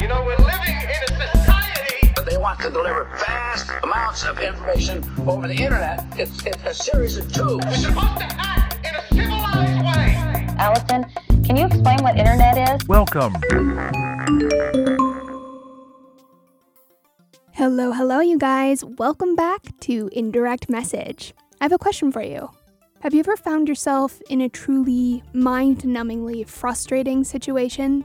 You know, we're living in a society. But they want to deliver vast amounts of information over the internet. It's, it's a series of tubes. We're supposed to act in a civilized way. Allison, can you explain what internet is? Welcome. Hello, hello, you guys. Welcome back to Indirect Message. I have a question for you. Have you ever found yourself in a truly mind numbingly frustrating situation?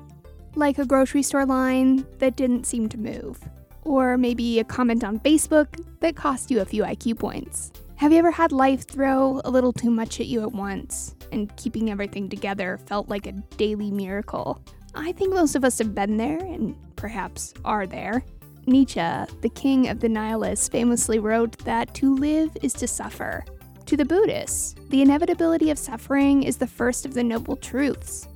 Like a grocery store line that didn't seem to move? Or maybe a comment on Facebook that cost you a few IQ points? Have you ever had life throw a little too much at you at once, and keeping everything together felt like a daily miracle? I think most of us have been there, and perhaps are there. Nietzsche, the king of the nihilists, famously wrote that to live is to suffer. To the Buddhists, the inevitability of suffering is the first of the noble truths.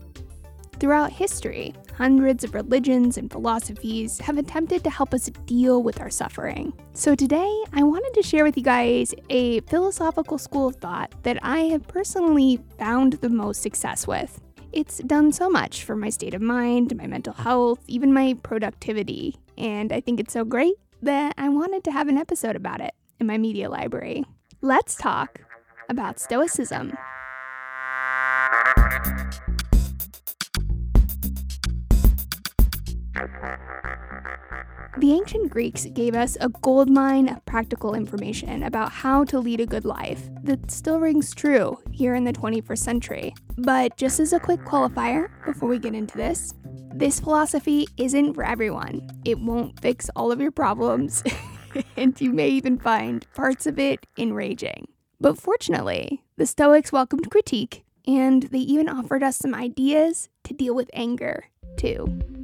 Throughout history, hundreds of religions and philosophies have attempted to help us deal with our suffering. So today, I wanted to share with you guys a philosophical school of thought that I have personally found the most success with. It's done so much for my state of mind, my mental health, even my productivity, and I think it's so great that I wanted to have an episode about it in my media library. Let's talk about Stoicism. The ancient Greeks gave us a goldmine of practical information about how to lead a good life that still rings true here in the 21st century. But just as a quick qualifier before we get into this, this philosophy isn't for everyone. It won't fix all of your problems, and you may even find parts of it enraging. But fortunately, the Stoics welcomed critique, and they even offered us some ideas to deal with anger, too.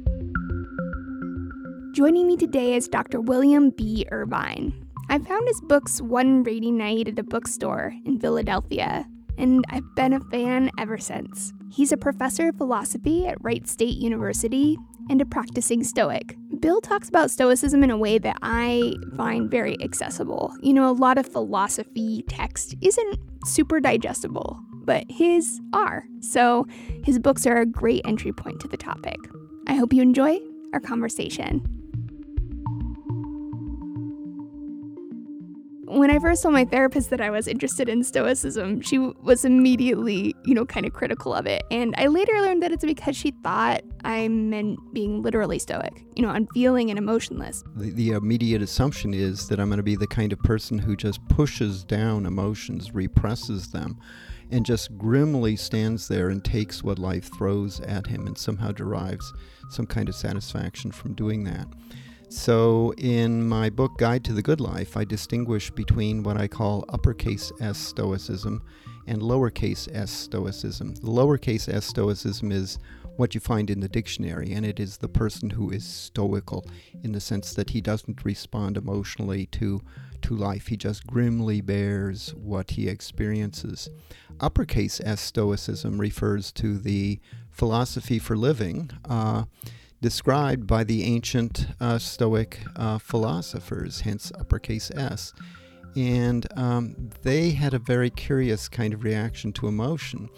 Joining me today is Dr. William B. Irvine. I found his books one rainy night at a bookstore in Philadelphia, and I've been a fan ever since. He's a professor of philosophy at Wright State University and a practicing Stoic. Bill talks about Stoicism in a way that I find very accessible. You know, a lot of philosophy text isn't super digestible, but his are. So his books are a great entry point to the topic. I hope you enjoy our conversation. When I first told my therapist that I was interested in Stoicism, she was immediately, you know, kind of critical of it. And I later learned that it's because she thought I meant being literally Stoic, you know, unfeeling and emotionless. The, the immediate assumption is that I'm going to be the kind of person who just pushes down emotions, represses them, and just grimly stands there and takes what life throws at him and somehow derives some kind of satisfaction from doing that. So, in my book, Guide to the Good Life, I distinguish between what I call uppercase S Stoicism and lowercase s Stoicism. The lowercase s Stoicism is what you find in the dictionary, and it is the person who is stoical in the sense that he doesn't respond emotionally to, to life. He just grimly bears what he experiences. Uppercase S Stoicism refers to the philosophy for living. Uh, described by the ancient uh, Stoic uh, philosophers, hence uppercase S. And um, they had a very curious kind of reaction to emotion.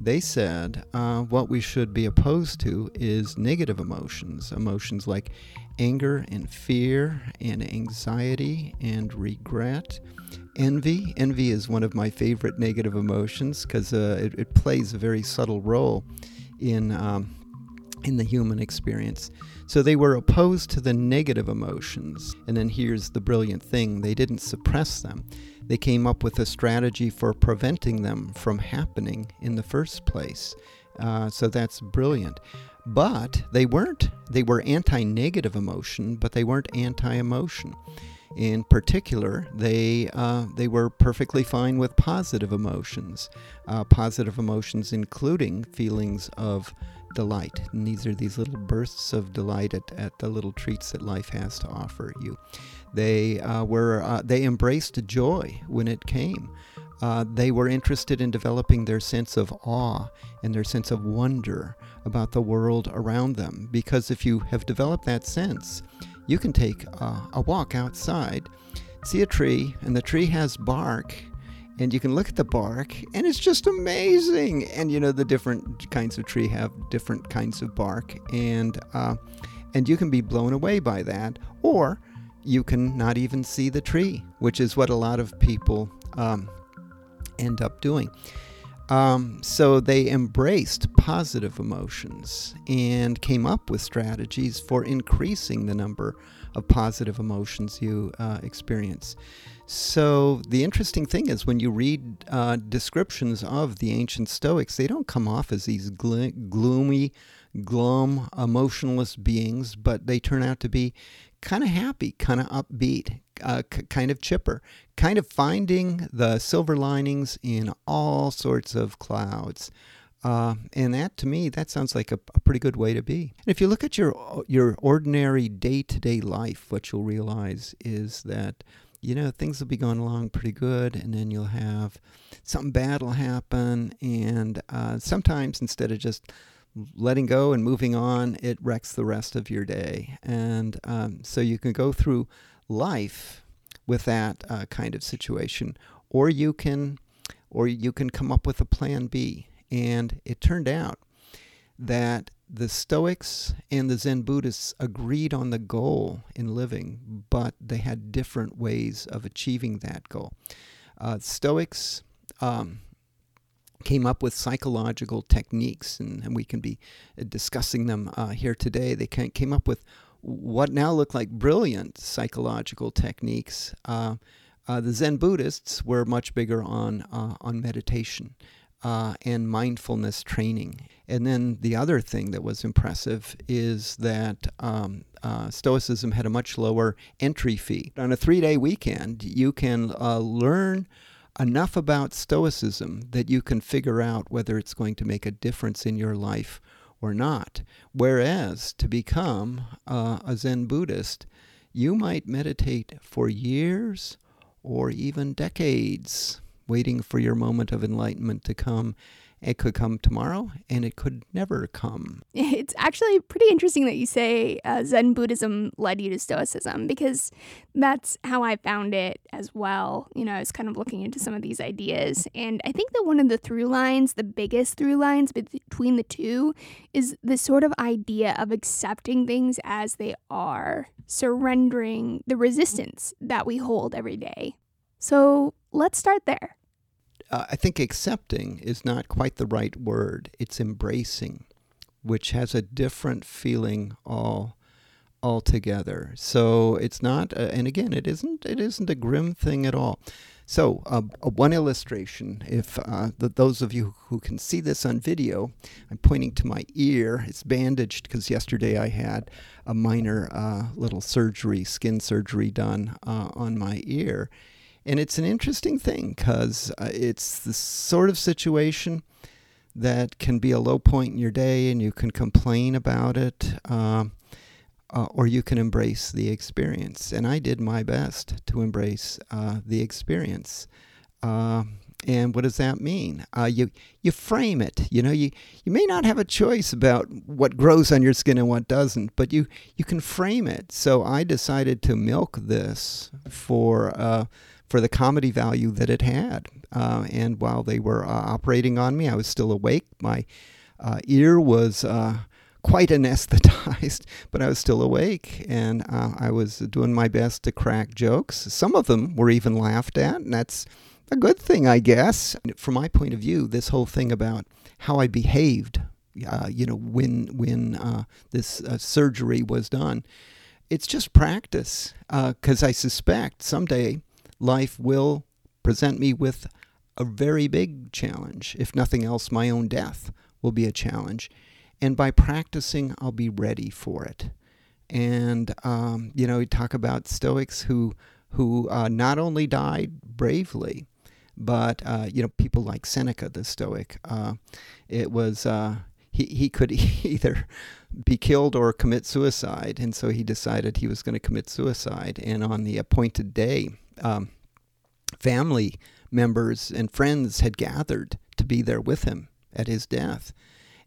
They said uh, what we should be opposed to is negative emotions, emotions like anger and fear and anxiety and regret. Envy. Envy is one of my favorite negative emotions because uh, it, it, plays a very subtle role in um, in the human experience. So they were opposed to the negative emotions. And then here's the brilliant thing they didn't suppress them, they came up with a strategy for preventing them from happening in the first place. Uh, so that's brilliant. But they weren't, they were anti negative emotion, but they weren't anti emotion. In particular, they, uh, they were perfectly fine with positive emotions, uh, positive emotions including feelings of delight. And these are these little bursts of delight at, at the little treats that life has to offer you. They uh, were uh, they embraced joy when it came. Uh, they were interested in developing their sense of awe and their sense of wonder about the world around them. Because if you have developed that sense, you can take a walk outside, see a tree, and the tree has bark, and you can look at the bark and it's just amazing and you know the different kinds of tree have different kinds of bark and uh, And you can be blown away by that, or you can not even see the tree, which is what a lot of people um, end up doing. Um, so they embraced positive emotions and came up with strategies for increasing the number of positive emotions you uh, experience. So the interesting thing is when you read uh, descriptions of the ancient Stoics, they don't come off as these gl- gloomy, glum, emotionless beings, but they turn out to be kind of happy, kind of upbeat, uh, c- kind of chipper, kind of finding the silver linings in all sorts of clouds. Uh, and that, to me, that sounds like a, a, pretty good way to be. And if you look at your your ordinary day-to-day life, what you'll realize is that you know things will be going along pretty good, and then you'll have something bad will happen, and uh, sometimes instead of just letting go and moving on, it wrecks the rest of your day. And um, so you can go through life with that uh, kind of situation, or you can, or you can come up with a plan B. And it turned out that the Stoics and the Zen Buddhists agreed on the goal in living, but they had different ways of achieving that goal. Uh, Stoics um, came up with psychological techniques, and, and we can be discussing them uh, here today. They came up with what now look like brilliant psychological techniques. Uh, uh, the Zen Buddhists were much bigger on uh, on meditation uh, and mindfulness training. And then the other thing that was impressive is that um, uh, Stoicism had a much lower entry fee. On a three-day weekend, you can uh, learn enough about Stoicism that you can figure out whether it's going to make a difference in your life or not. Whereas to become uh, a Zen Buddhist, you might meditate for years or even decades, waiting for your moment of enlightenment to come it could come tomorrow and it could never come. It's actually pretty interesting that you say uh, Zen Buddhism led you to Stoicism because that's how I found it as well. You know, I was kind of looking into some of these ideas. And I think that one of the through lines, the biggest through lines between the two, is the sort of idea of accepting things as they are, surrendering the resistance that we hold every day. So let's start there uh, I think accepting is not quite the right word. It's embracing, which has a different feeling all altogether. So it's not, uh, and again, it isn't. It isn't a grim thing at all. So uh, one illustration, if uh, the, those of you who can see this on video, I'm pointing to my ear. It's bandaged because yesterday I had a minor uh, little surgery, skin surgery done uh, on my ear and it's an interesting thing because uh, it's the sort of situation that can be a low point in your day and you can complain about it uh, uh, or you can embrace the experience. And I did my best to embrace uh, the experience. Uh, and what does that mean? Uh, you you frame it. You know, you, you may not have a choice about what grows on your skin and what doesn't, but you you can frame it. So I decided to milk this for for the comedy value that it had. Uh, and while they were uh, operating on me, I was still awake. My uh, ear was uh, quite anesthetized, but I was still awake, and uh, I was doing my best to crack jokes. Some of them were even laughed at, and that's a good thing, I guess. From my point of view, this whole thing about how I behaved, uh, you know, when when this surgery was done, it's just practice. Because I suspect someday life will present me with a very big challenge. If nothing else, my own death will be a challenge. And by practicing, I'll be ready for it. And, um, you know, we talk about Stoics who, who uh, not only died bravely, but, uh, you know, people like Seneca, the Stoic. Uh, it was, uh, he, he could either be killed or commit suicide. And so he decided he was going to commit suicide. And on the appointed day, um, family members and friends had gathered to be there with him at his death.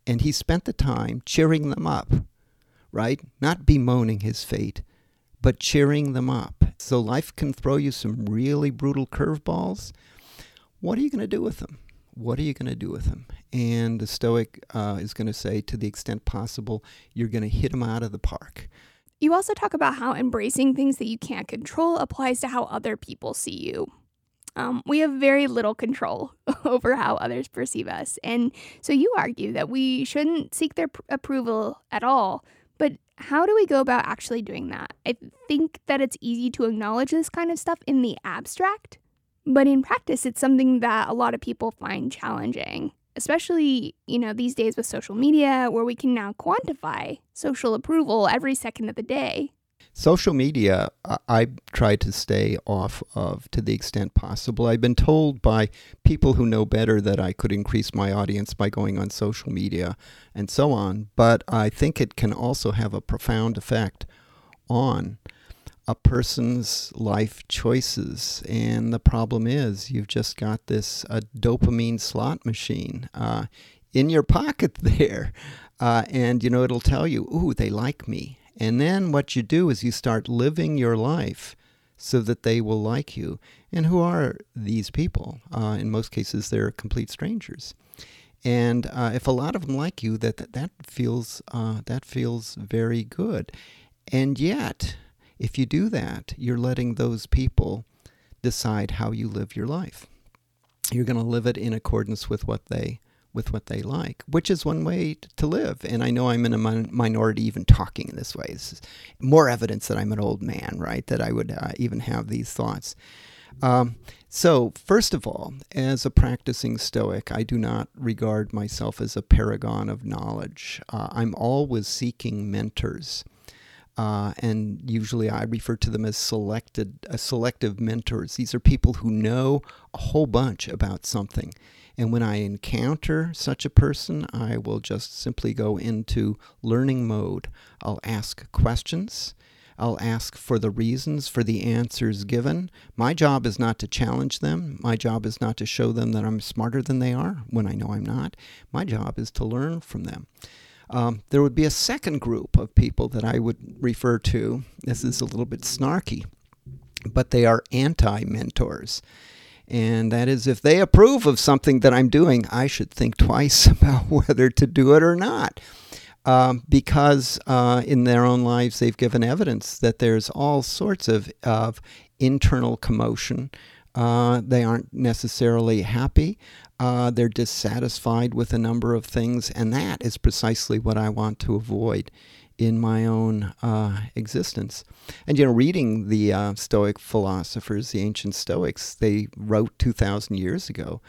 And he spent the time cheering them up, right? Not bemoaning his fate, but cheering them up. So life can throw you some really brutal curveballs. What are you going to do with them? what are you going to do with them? And the Stoic uh, is going to say, to the extent possible, you're going to hit them out of the park. You also talk about how embracing things that you can't control applies to how other people see you. Um, we have very little control over how others perceive us. And so you argue that we shouldn't seek their pr- approval at all. But how do we go about actually doing that? I think that it's easy to acknowledge this kind of stuff in the abstract, but in practice, it's something that a lot of people find challenging, especially, you know, these days with social media where we can now quantify social approval every second of the day. Social media, I try to stay off of to the extent possible. I've been told by people who know better that I could increase my audience by going on social media and so on, but I think it can also have a profound effect on a person's life choices. And the problem is, you've just got this a dopamine slot machine uh, in your pocket there. Uh, and, you know, it'll tell you, ooh, they like me. And then what you do is you start living your life so that they will like you. And who are these people? Uh, in most cases, they're complete strangers. And uh, if a lot of them like you, that that, that feels uh, that feels very good. And yet, if you do that, you're letting those people decide how you live your life. You're going to live it in accordance with what they with what they like, which is one way to live. And I know I'm in a min- minority even talking in this way. This is more evidence that I'm an old man, right? That I would uh, even have these thoughts. Um, so, first of all, as a practicing Stoic, I do not regard myself as a paragon of knowledge. Uh, I'm always seeking mentors. Uh, and usually I refer to them as selected, uh, selective mentors. These are people who know a whole bunch about something. And when I encounter such a person, I will just simply go into learning mode. I'll ask questions. I'll ask for the reasons for the answers given. My job is not to challenge them. My job is not to show them that I'm smarter than they are when I know I'm not. My job is to learn from them. Um, there would be a second group of people that I would refer to. This is a little bit snarky, but they are anti mentors. And that is, if they approve of something that I'm doing, I should think twice about whether to do it or not. Um, because uh, in their own lives, they've given evidence that there's all sorts of, of internal commotion. Uh, they aren't necessarily happy. Uh, they're dissatisfied with a number of things, and that is precisely what I want to avoid in my own uh, existence. And you know, reading the uh, Stoic philosophers, the ancient Stoics, they wrote 2,000 years ago,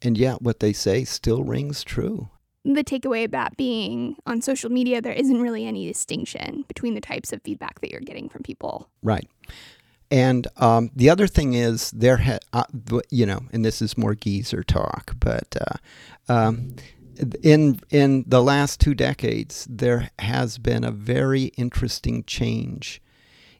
and yet what they say still rings true. The takeaway about being on social media, there isn't really any distinction between the types of feedback that you're getting from people. Right. And um, the other thing is there, ha- uh, you know, and this is more geezer talk, but uh, um, in in the last two decades, there has been a very interesting change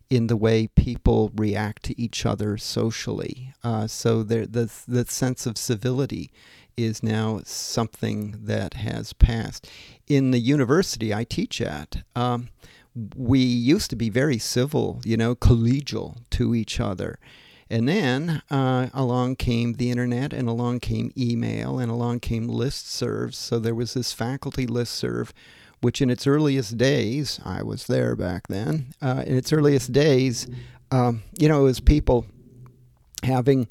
in the way people react to each other socially. Uh, so there, the the sense of civility is now something that has passed. In the university I teach at. Um, we used to be very civil, you know, collegial to each other. And then uh, along came the internet, and along came email, and along came listservs. So there was this faculty listserv, which in its earliest days, I was there back then, uh, in its earliest days, um, you know, it was people having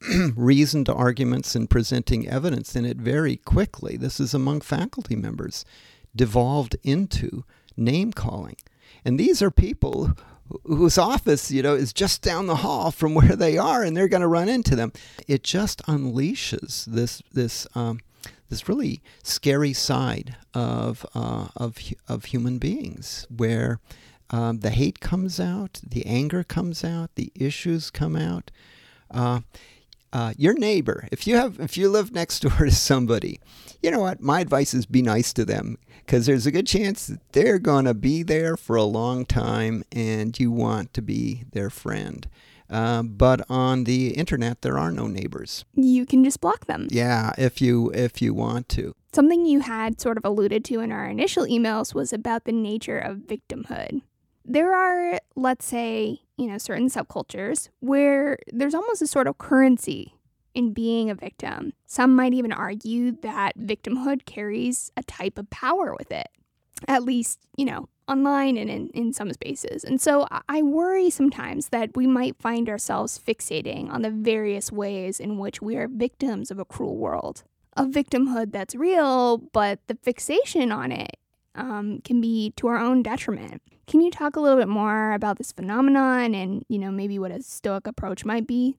reasoned arguments and presenting evidence, and it very quickly, this is among faculty members, devolved into name calling. And these are people whose office, you know, is just down the hall from where they are, and they're going to run into them. It just unleashes this this um, this really scary side of uh, of of human beings, where um, the hate comes out, the anger comes out, the issues come out. Uh, uh, your neighbor, if you have, if you live next door to somebody, you know what? My advice is be nice to them because there's a good chance that they're going to be there for a long time, and you want to be their friend. Uh, but on the internet, there are no neighbors. You can just block them. Yeah, if you if you want to. Something you had sort of alluded to in our initial emails was about the nature of victimhood. There are, let's say, you know, certain subcultures where there's almost a sort of currency in being a victim. Some might even argue that victimhood carries a type of power with it, at least, you know, online and in, in some spaces. And so I worry sometimes that we might find ourselves fixating on the various ways in which we are victims of a cruel world. A victimhood that's real, but the fixation on it um, can be to our own detriment. Can you talk a little bit more about this phenomenon and, you know, maybe what a Stoic approach might be?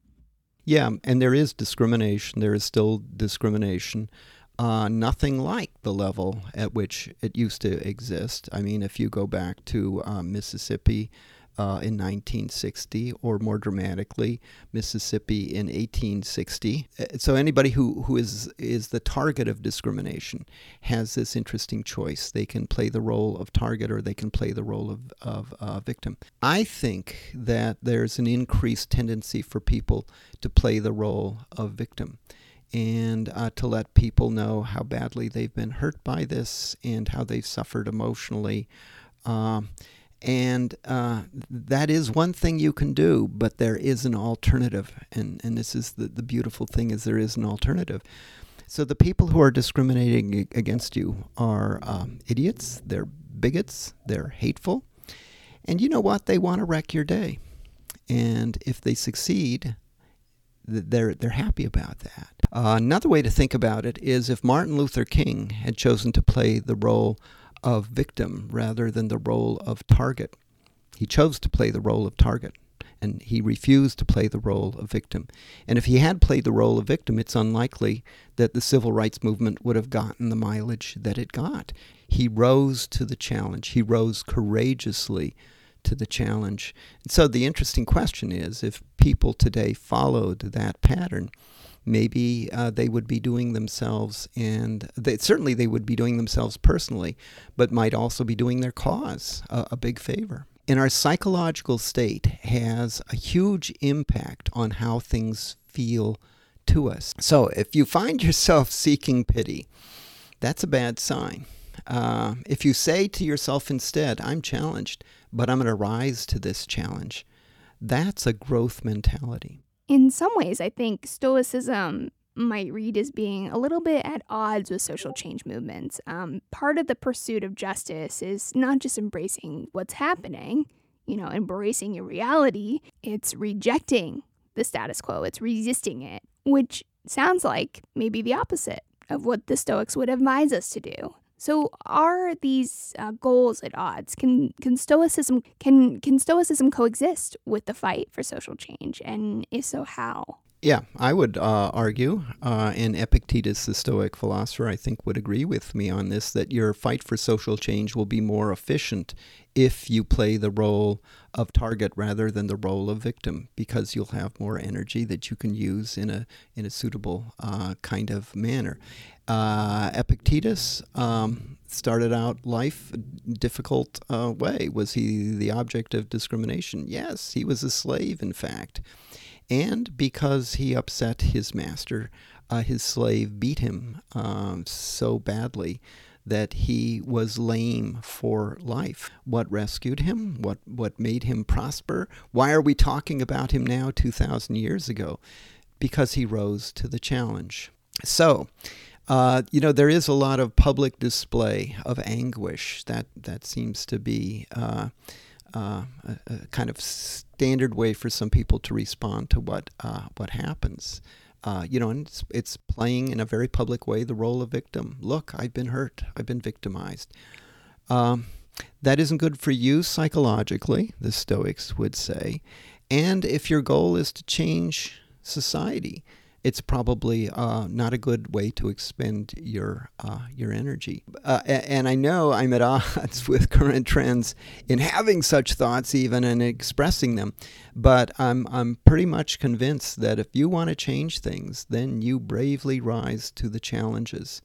Yeah, and there is discrimination. There is still discrimination. Uh, nothing like the level at which it used to exist. I mean, if you go back to uh, Mississippi uh, in 1960, or more dramatically, Mississippi in 1860. Uh, so anybody who, who is is the target of discrimination has this interesting choice. They can play the role of target, or they can play the role of of uh, victim. I think that there's an increased tendency for people to play the role of victim and uh, to let people know how badly they've been hurt by this and how they've suffered emotionally. Um, and uh, that is one thing you can do, but there is an alternative. And, and this is the, the beautiful thing is there is an alternative. So the people who are discriminating against you are um, idiots, they're bigots, they're hateful. And you know what? They want to wreck your day. And if they succeed, they're, they're happy about that. Uh, another way to think about it is if Martin Luther King had chosen to play the role of victim rather than the role of target. He chose to play the role of target and he refused to play the role of victim. And if he had played the role of victim, it's unlikely that the civil rights movement would have gotten the mileage that it got. He rose to the challenge, he rose courageously to the challenge. And so the interesting question is if people today followed that pattern, maybe uh, they would be doing themselves, and they, certainly they would be doing themselves personally, but might also be doing their cause a, a big favor. And our psychological state has a huge impact on how things feel to us. So if you find yourself seeking pity, that's a bad sign. Uh, if you say to yourself instead, I'm challenged, but I'm going to rise to this challenge, that's a growth mentality in some ways, I think Stoicism might read as being a little bit at odds with social change movements. Um, part of the pursuit of justice is not just embracing what's happening, you know, embracing your reality, it's rejecting the status quo, it's resisting it, which sounds like maybe the opposite of what the Stoics would advise us to do. So are these uh, goals at odds? Can can stoicism can can stoicism coexist with the fight for social change? And if so, how? Yeah, I would uh, argue, uh, and Epictetus, the Stoic philosopher, I think would agree with me on this, that your fight for social change will be more efficient if you play the role of target rather than the role of victim, because you'll have more energy that you can use in a in a suitable uh, kind of manner. Uh, Epictetus um, started out life difficult uh, way. Was he the object of discrimination? Yes, he was a slave, in fact. And because he upset his master, uh, his slave beat him um, so badly that he was lame for life. What rescued him? What, what made him prosper? Why are we talking about him now, 2,000 years ago? Because he rose to the challenge. So, uh, you know, there is a lot of public display of anguish. That that seems to be uh, uh, a, a, kind of standard way for some people to respond to what uh, what happens. Uh, you know, and it's, it's playing in a very public way the role of victim. Look, I've been hurt. I've been victimized. Um, that isn't good for you psychologically, the Stoics would say. And if your goal is to change society, it's probably uh, not a good way to expend your uh, your energy. Uh, and I know I'm at odds with current trends in having such thoughts, even and expressing them. But I'm I'm pretty much convinced that if you want to change things, then you bravely rise to the challenges.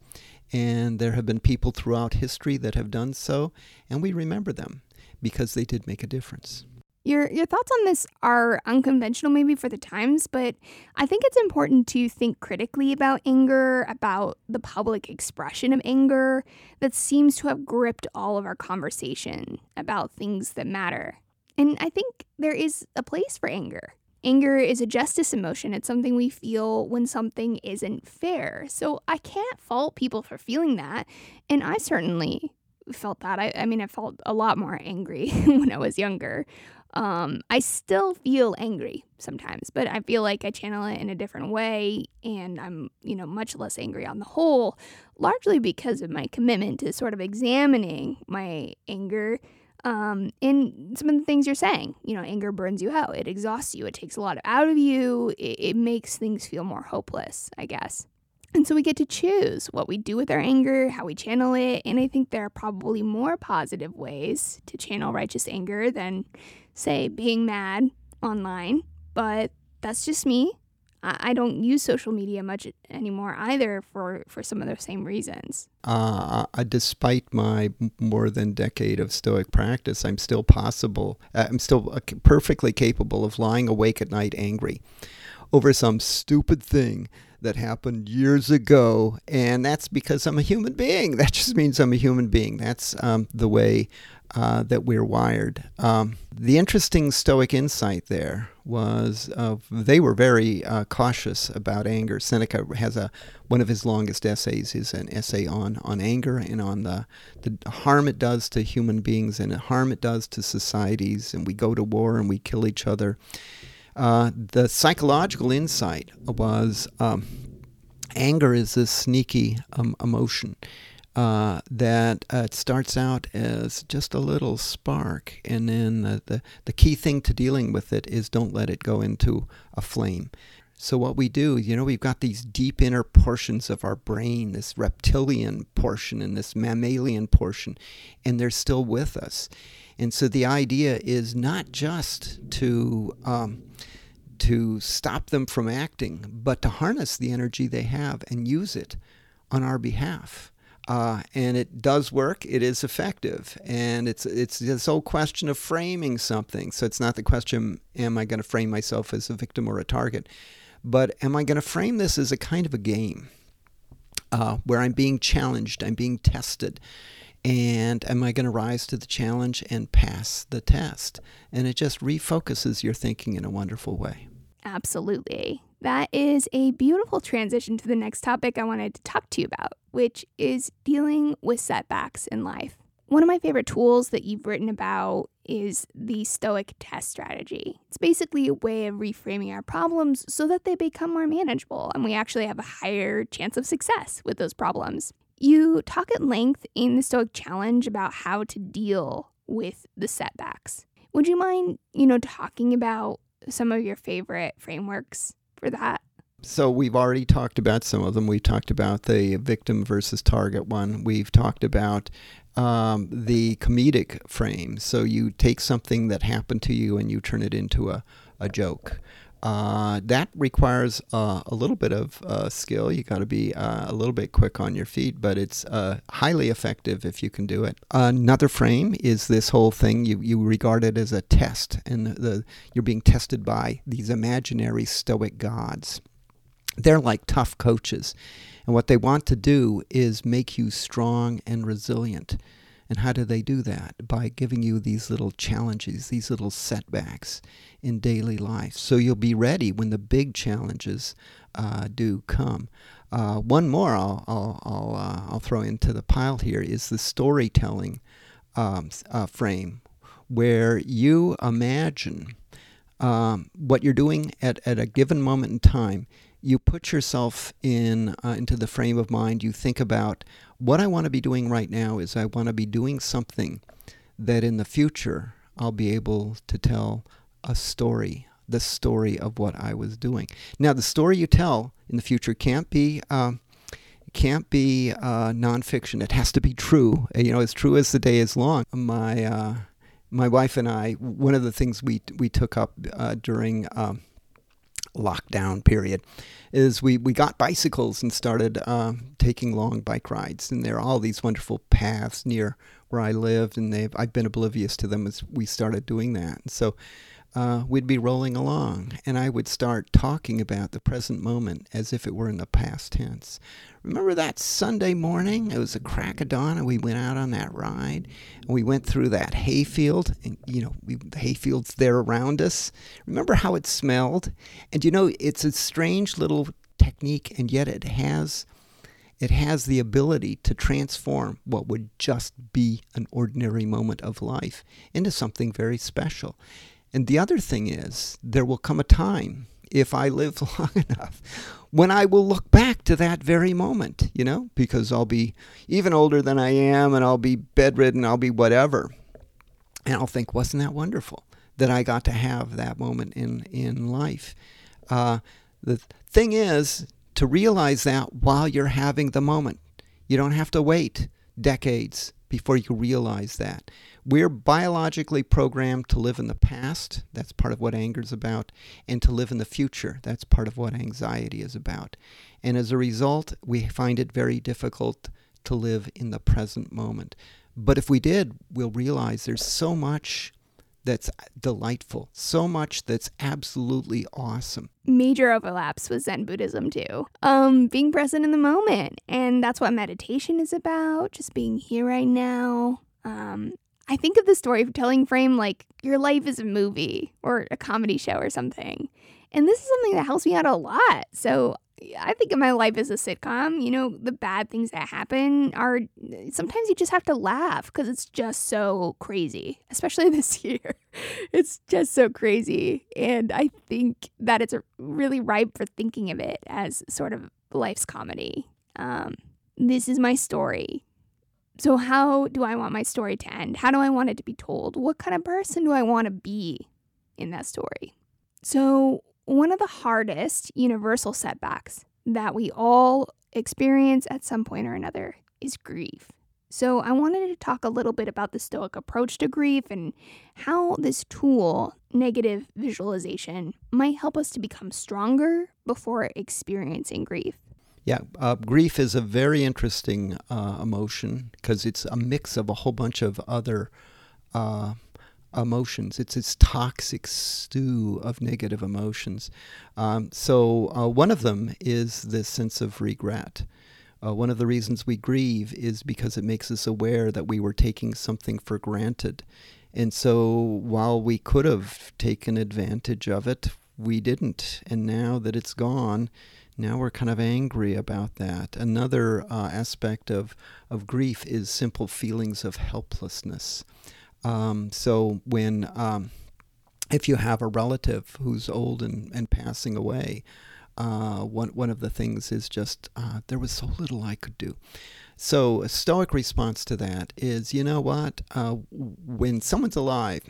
And there have been people throughout history that have done so, and we remember them because they did make a difference. Your your thoughts on this are unconventional maybe for the times, but I think it's important to think critically about anger, about the public expression of anger that seems to have gripped all of our conversation about things that matter. And I think there is a place for anger Anger is a justice emotion. It's something we feel when something isn't fair. So I can't fault people for feeling that. And I certainly felt that. I, I mean, I felt a lot more angry when I was younger. Um, I still feel angry sometimes, but I feel like I channel it in a different way and I'm, you know, much less angry on the whole, largely because of my commitment to sort of examining my anger um, and some of the things you're saying. You know, anger burns you out, it exhausts you, it takes a lot out of you, it, it makes things feel more hopeless, I guess. And so we get to choose what we do with our anger, how we channel it. And I think there are probably more positive ways to channel righteous anger than, say, being mad online. But that's just me. I don't use social media much anymore either for, for some of the same reasons. Uh, despite my more than decade of Stoic practice, I'm still possible. Uh, I'm still uh, perfectly capable of lying awake at night angry over some stupid thing that happened years ago, and that's because I'm a human being. That just means I'm a human being. That's um, the way uh, that we're wired. Um, the interesting Stoic insight there was uh, they were very uh, cautious about anger. Seneca has a one of his longest essays is an essay on on anger and on the the harm it does to human beings and the harm it does to societies. And we go to war and we kill each other. Uh, the psychological insight was um, anger is this sneaky um, emotion uh, that uh, it starts out as just a little spark, and then the, the, the key thing to dealing with it is don't let it go into a flame. So, what we do, you know, we've got these deep inner portions of our brain, this reptilian portion and this mammalian portion, and they're still with us. And so the idea is not just to um, to stop them from acting, but to harness the energy they have and use it on our behalf. Uh, and it does work. It is effective, and it's it's this whole question of framing something. So it's not the question: Am I going to frame myself as a victim or a target? But am I going to frame this as a kind of a game uh, where I'm being challenged, I'm being tested, and am I going to rise to the challenge and pass the test? And it just refocuses your thinking in a wonderful way. Absolutely. That is a beautiful transition to the next topic I wanted to talk to you about, which is dealing with setbacks in life. One of my favorite tools that you've written about is the Stoic test strategy. It's basically a way of reframing our problems so that they become more manageable and we actually have a higher chance of success with those problems. You talk at length in the Stoic Challenge about how to deal with the setbacks. Would you mind, you know, talking about some of your favorite frameworks for that? So we've already talked about some of them. We've talked about the victim versus target one. We've talked about um, the comedic frame. So you take something that happened to you and you turn it into a, a joke. Uh, that requires uh, a little bit of uh, skill. You got to be uh, a little bit quick on your feet, but it's uh, highly effective if you can do it. Another frame is this whole thing you, you regard it as a test, and the, the you're being tested by these imaginary stoic gods. They're like tough coaches, and what they want to do is make you strong and resilient. And how do they do that? By giving you these little challenges, these little setbacks in daily life. So you'll be ready when the big challenges uh, do come. Uh, one more I'll, I'll, I'll, uh, I'll, throw into the pile here is the storytelling um, uh, frame, where you imagine um, what you're doing at, at a given moment in time. You put yourself in uh, into the frame of mind. You think about what I want to be doing right now is I want to be doing something that in the future I'll be able to tell a story, the story of what I was doing. Now, the story you tell in the future can't be. Um, can't be uh, nonfiction. It has to be true. You know, as true as the day is long. My uh, my wife and I, one of the things we we took up uh, during um, lockdown period is we, we got bicycles and started uh, taking long bike rides. And there are all these wonderful paths near where I lived, and they've, I've been oblivious to them as we started doing that. And so uh, we'd be rolling along, and I would start talking about the present moment as if it were in the past tense. Remember that Sunday morning? It was a crack of dawn, and we went out on that ride, and we went through that hayfield, and you know, we, the hayfields there around us. Remember how it smelled? And you know, it's a strange little technique, and yet it has it has the ability to transform what would just be an ordinary moment of life into something very special. And the other thing is, there will come a time, if I live long enough, when I will look back to that very moment, you know, because I'll be even older than I am and I'll be bedridden, I'll be whatever. And I'll think, wasn't that wonderful that I got to have that moment in, in life? Uh, the thing is to realize that while you're having the moment. You don't have to wait decades before you realize that. We're biologically programmed to live in the past. That's part of what anger is about. And to live in the future. That's part of what anxiety is about. And as a result, we find it very difficult to live in the present moment. But if we did, we'll realize there's so much that's delightful, so much that's absolutely awesome. Major overlaps with Zen Buddhism too. Um, being present in the moment, and that's what meditation is about. Just being here right now. Um, I think of the storytelling frame like your life is a movie or a comedy show or something. And this is something that helps me out a lot. So I think of my life as a sitcom. You know, the bad things that happen are sometimes you just have to laugh because it's just so crazy, especially this year. It's just so crazy. And I think that it's really ripe for thinking of it as sort of life's comedy. Um, this is my story. So, how do I want my story to end? How do I want it to be told? What kind of person do I want to be in that story? So, one of the hardest universal setbacks that we all experience at some point or another is grief. So, I wanted to talk a little bit about the Stoic approach to grief and how this tool, negative visualization, might help us to become stronger before experiencing grief. Yeah, uh, grief is a very interesting uh, emotion because it's a mix of a whole bunch of other uh, emotions. It's this toxic stew of negative emotions. Um, so, uh, one of them is this sense of regret. Uh, one of the reasons we grieve is because it makes us aware that we were taking something for granted. And so, while we could have taken advantage of it, we didn't. And now that it's gone, now we're kind of angry about that. Another uh, aspect of, of grief is simple feelings of helplessness. Um, so when um, if you have a relative who's old and, and passing away, uh, one one of the things is just uh, there was so little I could do. So a stoic response to that is, you know what? Uh, when someone's alive,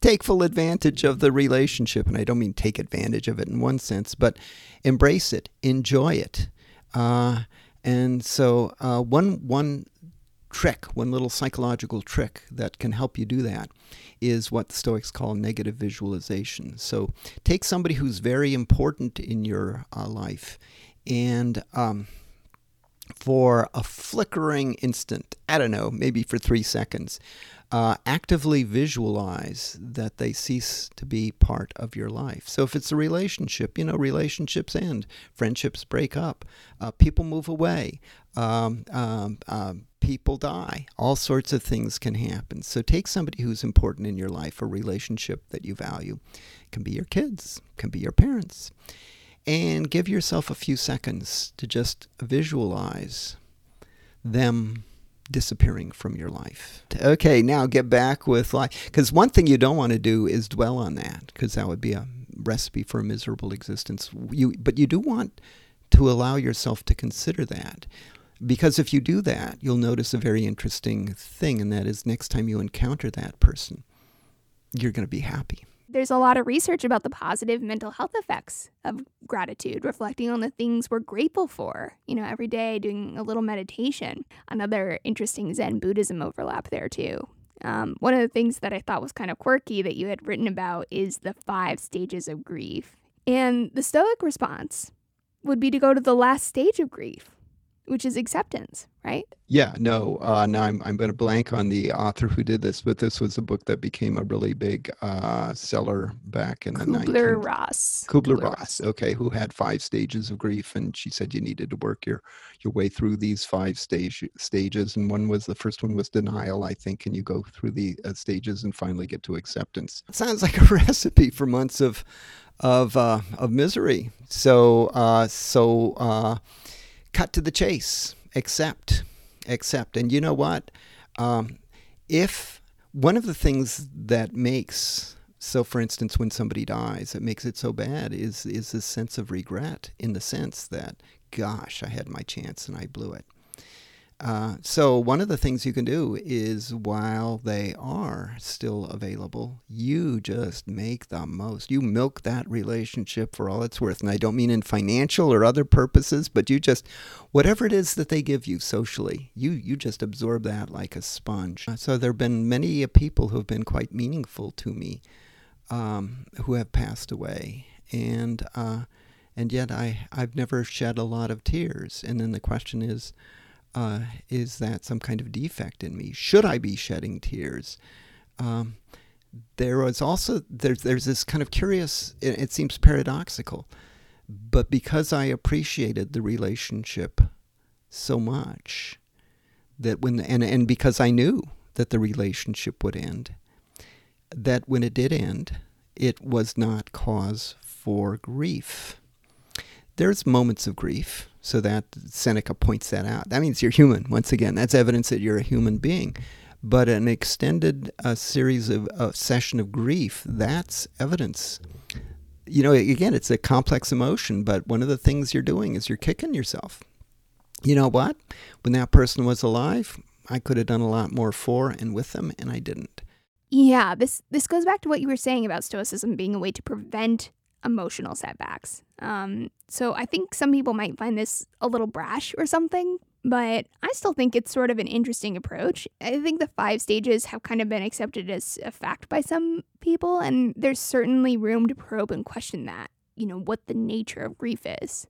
take full advantage of the relationship, and I don't mean take advantage of it in one sense, but embrace it, enjoy it. Uh, and so uh, one one trick, one little psychological trick that can help you do that is what the Stoics call negative visualization. So take somebody who's very important in your uh, life and um, for a flickering instant, I don't know, maybe for three seconds, uh, actively visualize that they cease to be part of your life. So if it's a relationship, you know, relationships end, friendships break up, uh, people move away, um, um, um, people die. All sorts of things can happen. So take somebody who's important in your life, a relationship that you value. It can be your kids, can be your parents. And give yourself a few seconds to just visualize them disappearing from your life. Okay, now get back with life. Because one thing you don't want to do is dwell on that, because that would be a recipe for a miserable existence. You, but you do want to allow yourself to consider that. Because if you do that, you'll notice a very interesting thing, and that is next time you encounter that person, you're going to be happy. There's a lot of research about the positive mental health effects of gratitude, reflecting on the things we're grateful for, you know, every day doing a little meditation. Another interesting Zen Buddhism overlap there, too. Um, one of the things that I thought was kind of quirky that you had written about is the five stages of grief. And the Stoic response would be to go to the last stage of grief, which is acceptance, right? Yeah, no. Uh, now I'm I'm going to blank on the author who did this, but this was a book that became a really big uh, seller back in the Kubler 19th Ross. Kubler Ross, okay, who had five stages of grief, and she said you needed to work your your way through these five stage stages, and one was the first one was denial, I think, and you go through the uh, stages and finally get to acceptance. Sounds like a recipe for months of of uh, of misery. So uh, so uh, cut to the chase, accept, accept, and you know what? Um, if one of the things that makes so, for instance, when somebody dies, it makes it so bad is is this sense of regret in the sense that, gosh, I had my chance and I blew it. Uh, so, one of the things you can do is while they are still available, you just make the most. You milk that relationship for all it's worth. And I don't mean in financial or other purposes, but you just, whatever it is that they give you socially, you, you just absorb that like a sponge. So, there have been many people who have been quite meaningful to me um, who have passed away. And, uh, and yet I, I've never shed a lot of tears. And then the question is, uh, is that some kind of defect in me? Should I be shedding tears? Um, there was also there's there's this kind of curious. It, it seems paradoxical, but because I appreciated the relationship so much that when and and because I knew that the relationship would end, that when it did end, it was not cause for grief. There's moments of grief so that Seneca points that out. That means you're human. Once again, that's evidence that you're a human being. But an extended uh, series of a session of grief, that's evidence. You know, again, it's a complex emotion, but one of the things you're doing is you're kicking yourself. You know what? When that person was alive, I could have done a lot more for and with them, and I didn't. Yeah, this this goes back to what you were saying about stoicism being a way to prevent emotional setbacks. Um, so I think some people might find this a little brash or something, but I still think it's sort of an interesting approach. I think the five stages have kind of been accepted as a fact by some people, and there's certainly room to probe and question that, you know, what the nature of grief is.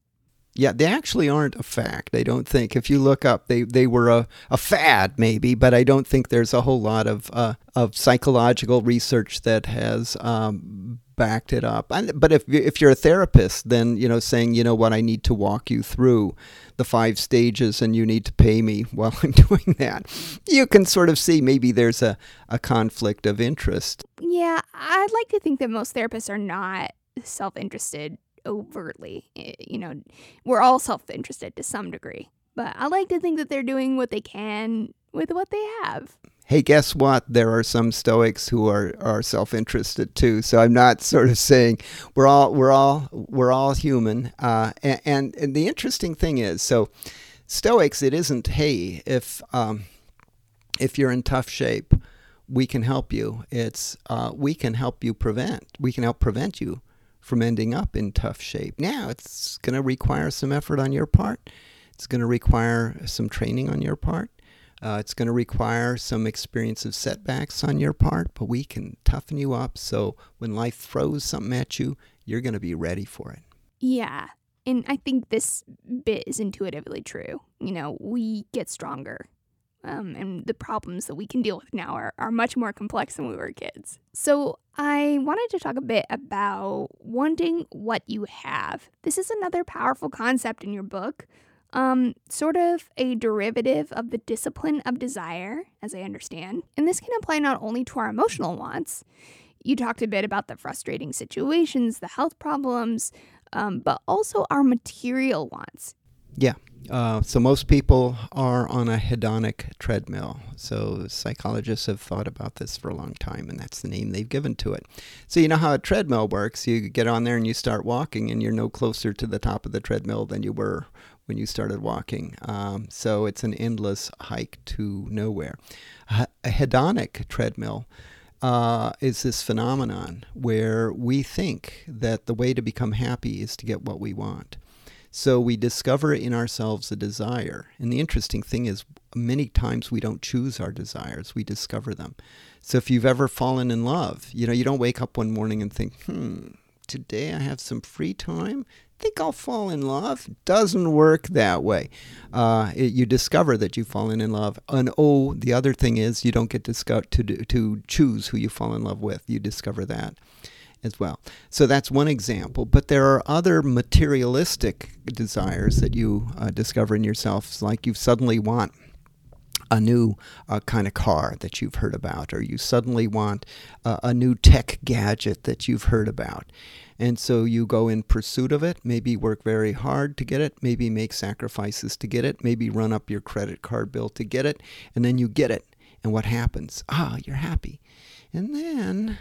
Yeah, they actually aren't a fact. I don't think. If you look up, they, they were a, a fad, maybe, but I don't think there's a whole lot of uh, of psychological research that has um, backed it up. And, but if if you're a therapist, then you know saying you know what I need to walk you through the five stages, and you need to pay me while I'm doing that. You can sort of see maybe there's a, a conflict of interest. Yeah, I'd like to think that most therapists are not self interested overtly. You know, we're all self interested to some degree, but I like to think that they're doing what they can with what they have. Hey, guess what? There are some Stoics who are, are self interested too. So I'm not sort of saying we're all we're all we're all human. Uh, and, and, and the interesting thing is, so Stoics, it isn't hey if um, if you're in tough shape, we can help you. It's uh, we can help you prevent. We can help prevent you from ending up in tough shape. Now, it's going to require some effort on your part. It's going to require some training on your part. Uh, it's going to require some experience of setbacks on your part, but we can toughen you up so when life throws something at you, you're going to be ready for it. Yeah. And I think this bit is intuitively true. You know, we get stronger um, and the problems that we can deal with now are, are much more complex than we were kids. So, I wanted to talk a bit about wanting what you have. This is another powerful concept in your book, um, sort of a derivative of the discipline of desire, as I understand. And this can apply not only to our emotional wants. You talked a bit about the frustrating situations, the health problems, um, but also our material wants. Yeah. Uh, so most people are on a hedonic treadmill. So psychologists have thought about this for a long time, and that's the name they've given to it. So you know how a treadmill works. You get on there and you start walking, and you're no closer to the top of the treadmill than you were when you started walking. Um, so it's an endless hike to nowhere. A, hedonic treadmill. Uh, is this phenomenon where we think that the way to become happy is to get what we want. So we discover in ourselves a desire. And the interesting thing is, many times we don't choose our desires, we discover them. So if you've ever fallen in love, you know, you don't wake up one morning and think, hmm, today I have some free time. Think I'll fall in love. Doesn't work that way. Uh, it, you discover that you've fallen in love. And oh, the other thing is you don't get to, to, to choose who you fall in love with. You discover that as well. So that's one example. But there are other materialistic desires that you uh, discover in yourself, like you suddenly want a new uh, kind of car that you've heard about, or you suddenly want uh, a new tech gadget that you've heard about. And so you go in pursuit of it, maybe work very hard to get it, maybe make sacrifices to get it, maybe run up your credit card bill to get it, and then you get it. And what happens? Ah, you're happy. And then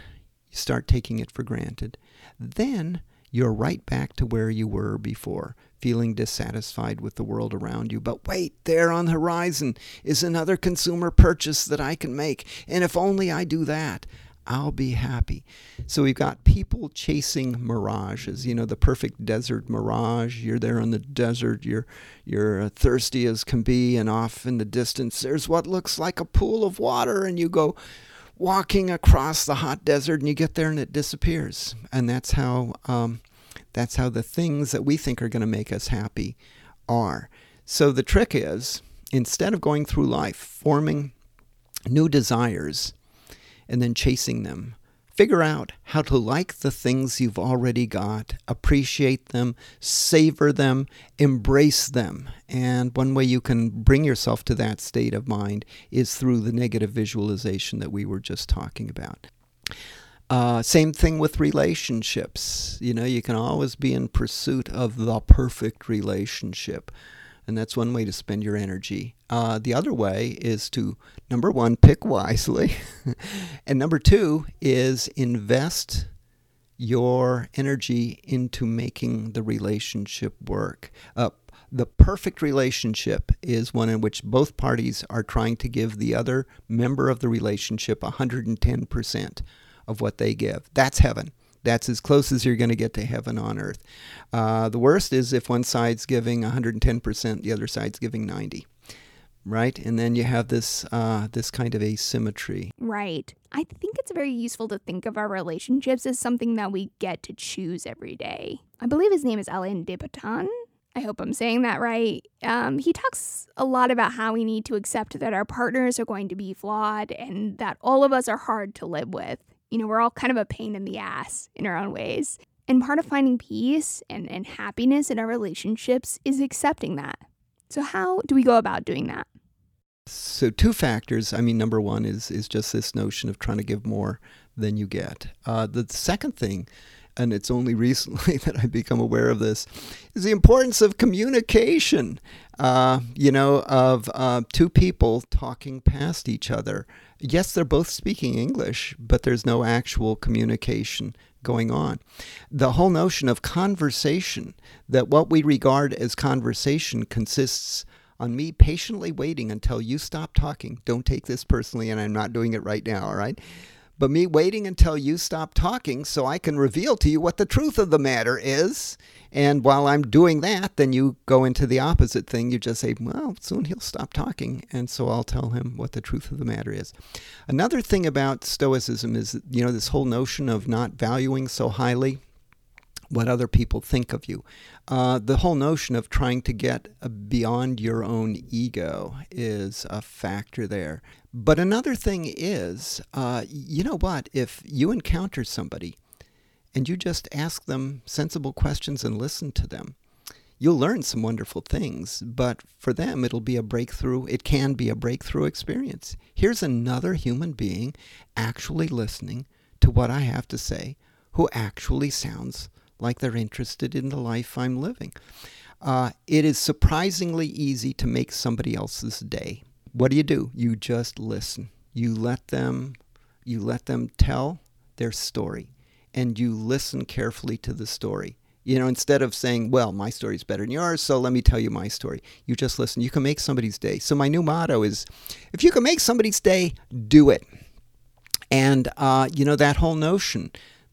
you start taking it for granted. Then you're right back to where you were before, feeling dissatisfied with the world around you. But wait, there on the horizon is another consumer purchase that I can make. And if only I do that, I'll be happy. So we've got people chasing mirages, you know, the perfect desert mirage. You're there in the desert, you're you're thirsty as can be, and off in the distance there's what looks like a pool of water, and you go walking across the hot desert, and you get there and it disappears. And that's how um, that's how the things that we think are going to make us happy are. So the trick is instead of going through life forming new desires and then chasing them, figure out how to like the things you've already got, appreciate them, savor them, embrace them. And one way you can bring yourself to that state of mind is through the negative visualization that we were just talking about. Uh, same thing with relationships. You know, you can always be in pursuit of the perfect relationship. And that's one way to spend your energy. Uh, the other way is to, number one, pick wisely. and number two is invest your energy into making the relationship work. Uh, the perfect relationship is one in which both parties are trying to give the other member of the relationship 110% of what they give. That's heaven. That's as close as you're going to get to heaven on earth. Uh, the worst is if one side's giving 110%, the other side's giving 90 right? And then you have this uh, this kind of asymmetry. Right. I think it's very useful to think of our relationships as something that we get to choose every day. I believe his name is Alain de Botton. I hope I'm saying that right. Um, he talks a lot about how we need to accept that our partners are going to be flawed and that all of us are hard to live with. You know, we're all kind of a pain in the ass in our own ways. And part of finding peace and, and happiness in our relationships is accepting that. So, how do we go about doing that? So, two factors. I mean, number one is, is just this notion of trying to give more than you get. Uh, the second thing and it's only recently that I've become aware of this, is the importance of communication. Uh, you know, of uh, two people talking past each other. Yes, they're both speaking English, but there's no actual communication going on. The whole notion of conversation, that what we regard as conversation consists on me patiently waiting until you stop talking. Don't take this personally, and I'm not doing it right now, all right? But me waiting until you stop talking so I can reveal to you what the truth of the matter is. And while I'm doing that, then you go into the opposite thing. You just say, well, soon he'll stop talking. And so I'll tell him what the truth of the matter is. Another thing about Stoicism is, you know, this whole notion of not valuing so highly what other people think of you. Uh, the whole notion of trying to get beyond your own ego is a factor there. But another thing is, uh, you know what? If you encounter somebody and you just ask them sensible questions and listen to them, you'll learn some wonderful things. But for them, it'll be a breakthrough. It can be a breakthrough experience. Here's another human being actually listening to what I have to say who actually sounds like they're interested in the life I'm living. Uh, it is surprisingly easy to make somebody else's day. What do you do? You just listen. You let them you let them tell their story and you listen carefully to the story. You know, instead of saying, well, my story is better than yours, so let me tell you my story. You just listen. You can make somebody's day. So my new motto is if you can make somebody's day, do it. And, uh, you know, that whole notion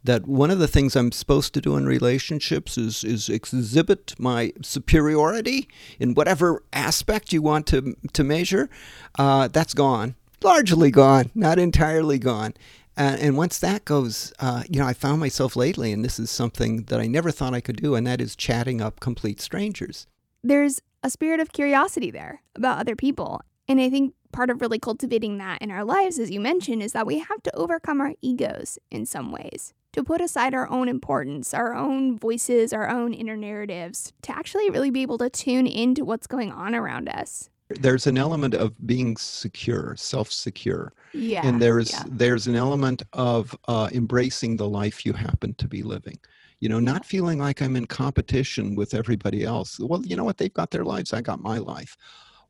that one of the things I'm supposed to do in relationships is is exhibit my superiority in whatever aspect you want to to measure. Uh, that's gone, largely gone, not entirely gone. Uh, and once that goes, uh, you know, I found myself lately, and this is something that I never thought I could do, and that is chatting up complete strangers. There's a spirit of curiosity there about other people. And I think part of really cultivating that in our lives, as you mentioned, is that we have to overcome our egos in some ways, to put aside our own importance, our own voices, our own inner narratives, to actually really be able to tune into what's going on around us. There's an element of being secure, self-secure, Yeah. and there's yeah. there's an element of uh, embracing the life you happen to be living. You know, not feeling like I'm in competition with everybody else. Well, you know what? They've got their lives. I got my life.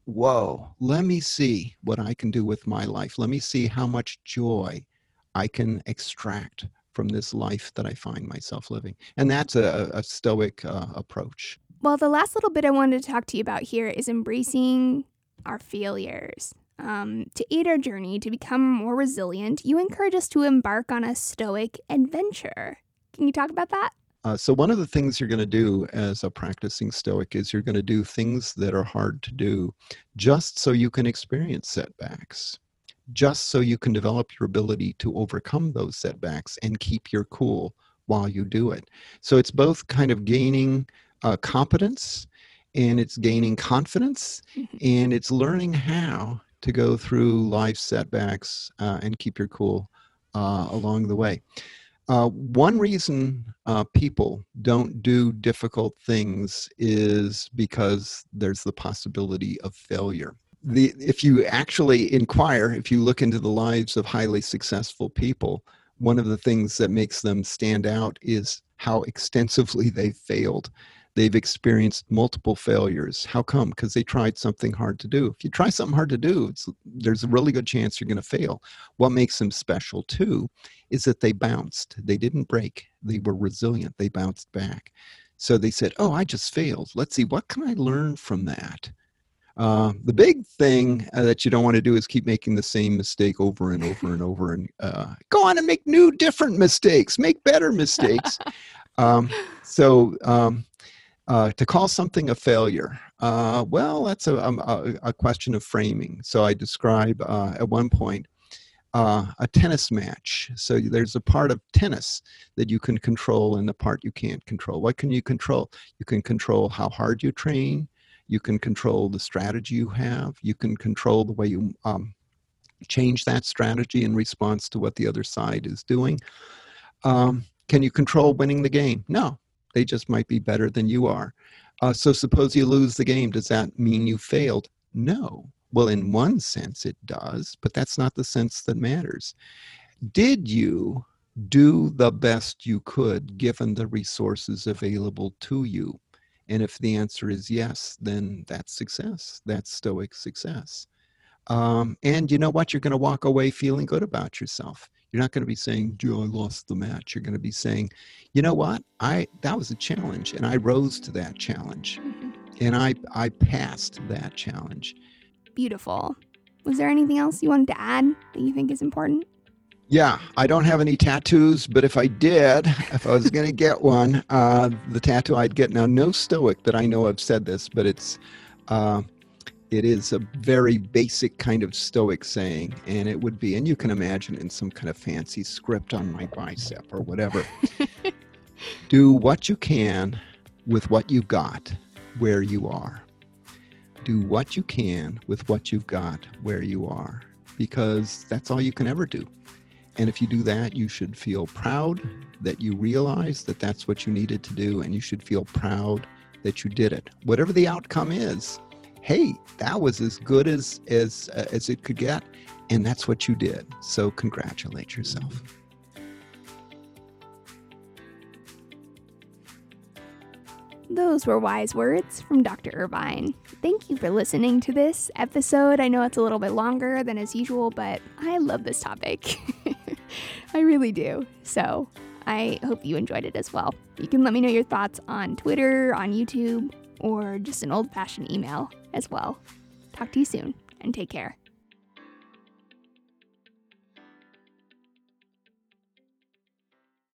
Whoa! Let me see what I can do with my life. Let me see how much joy I can extract from this life that I find myself living. And that's a, a stoic uh, approach. Well, the last little bit I wanted to talk to you about here is embracing our failures. Um, to aid our journey to become more resilient, you encourage us to embark on a stoic adventure. Can you talk about that? Uh, so one of the things you're going to do as a practicing stoic is you're going to do things that are hard to do just so you can experience setbacks just so you can develop your ability to overcome those setbacks and keep your cool while you do it. So it's both kind of gaining uh, competence and it's gaining confidence and it's learning how to go through life setbacks uh, and keep your cool uh, along the way. Uh, one reason uh, people don't do difficult things is because there's the possibility of failure. The, if you actually inquire, if you look into the lives of highly successful people, one of the things that makes them stand out is how extensively they've failed. They've experienced multiple failures. How come? Because they tried something hard to do. If you try something hard to do, there's a really good chance you're going to fail. What makes them special, too, is that they bounced. They didn't break. They were resilient. They bounced back. So they said, Oh, I just failed. Let's see, what can I learn from that? Uh, the big thing uh, that you don't want to do is keep making the same mistake over and over and over and uh, go on and make new, different mistakes, make better mistakes. um, so, um, uh, to call something a failure, uh, well, that's a, a, a, question of framing. So I describe uh, at one point uh, a tennis match. So there's a part of tennis that you can control and the part you can't control. What can you control? You can control how hard you train. You can control the strategy you have. You can control the way you um, change that strategy in response to what the other side is doing. Um, can you control winning the game? No, they just might be better than you are. Uh, so suppose you lose the game. Does that mean you failed? No. Well, in one sense it does, but that's not the sense that matters. Did you do the best you could given the resources available to you? And if the answer is yes, then that's success. That's Stoic success. Um, and you know what? You're going to walk away feeling good about yourself. You're not going to be saying, Joe, I lost the match. You're going to be saying, you know what? I that was a challenge and I rose to that challenge. And I I passed that challenge. Beautiful. Was there anything else you wanted to add that you think is important? Yeah, I don't have any tattoos, but if I did, if I was going to get one, uh, the tattoo I'd get now, no Stoic that I know of said this, but it's uh, it is a very basic kind of stoic saying and it would be and you can imagine in some kind of fancy script on my bicep or whatever do what you can with what you've got where you are. Do what you can with what you've got where you are because that's all you can ever do and if you do that you should feel proud that you realize that that's what you needed to do and you should feel proud that you did it whatever the outcome is hey, that was as good as as uh, as it could get, and that's what you did. So congratulate yourself. Those were wise words from Dr. Irvine. Thank you for listening to this episode. I know it's a little bit longer than as usual, but I love this topic. I really do. So I hope you enjoyed it as well. You can let me know your thoughts on Twitter, on YouTube, or just an old fashioned email as well. Talk to you soon and take care.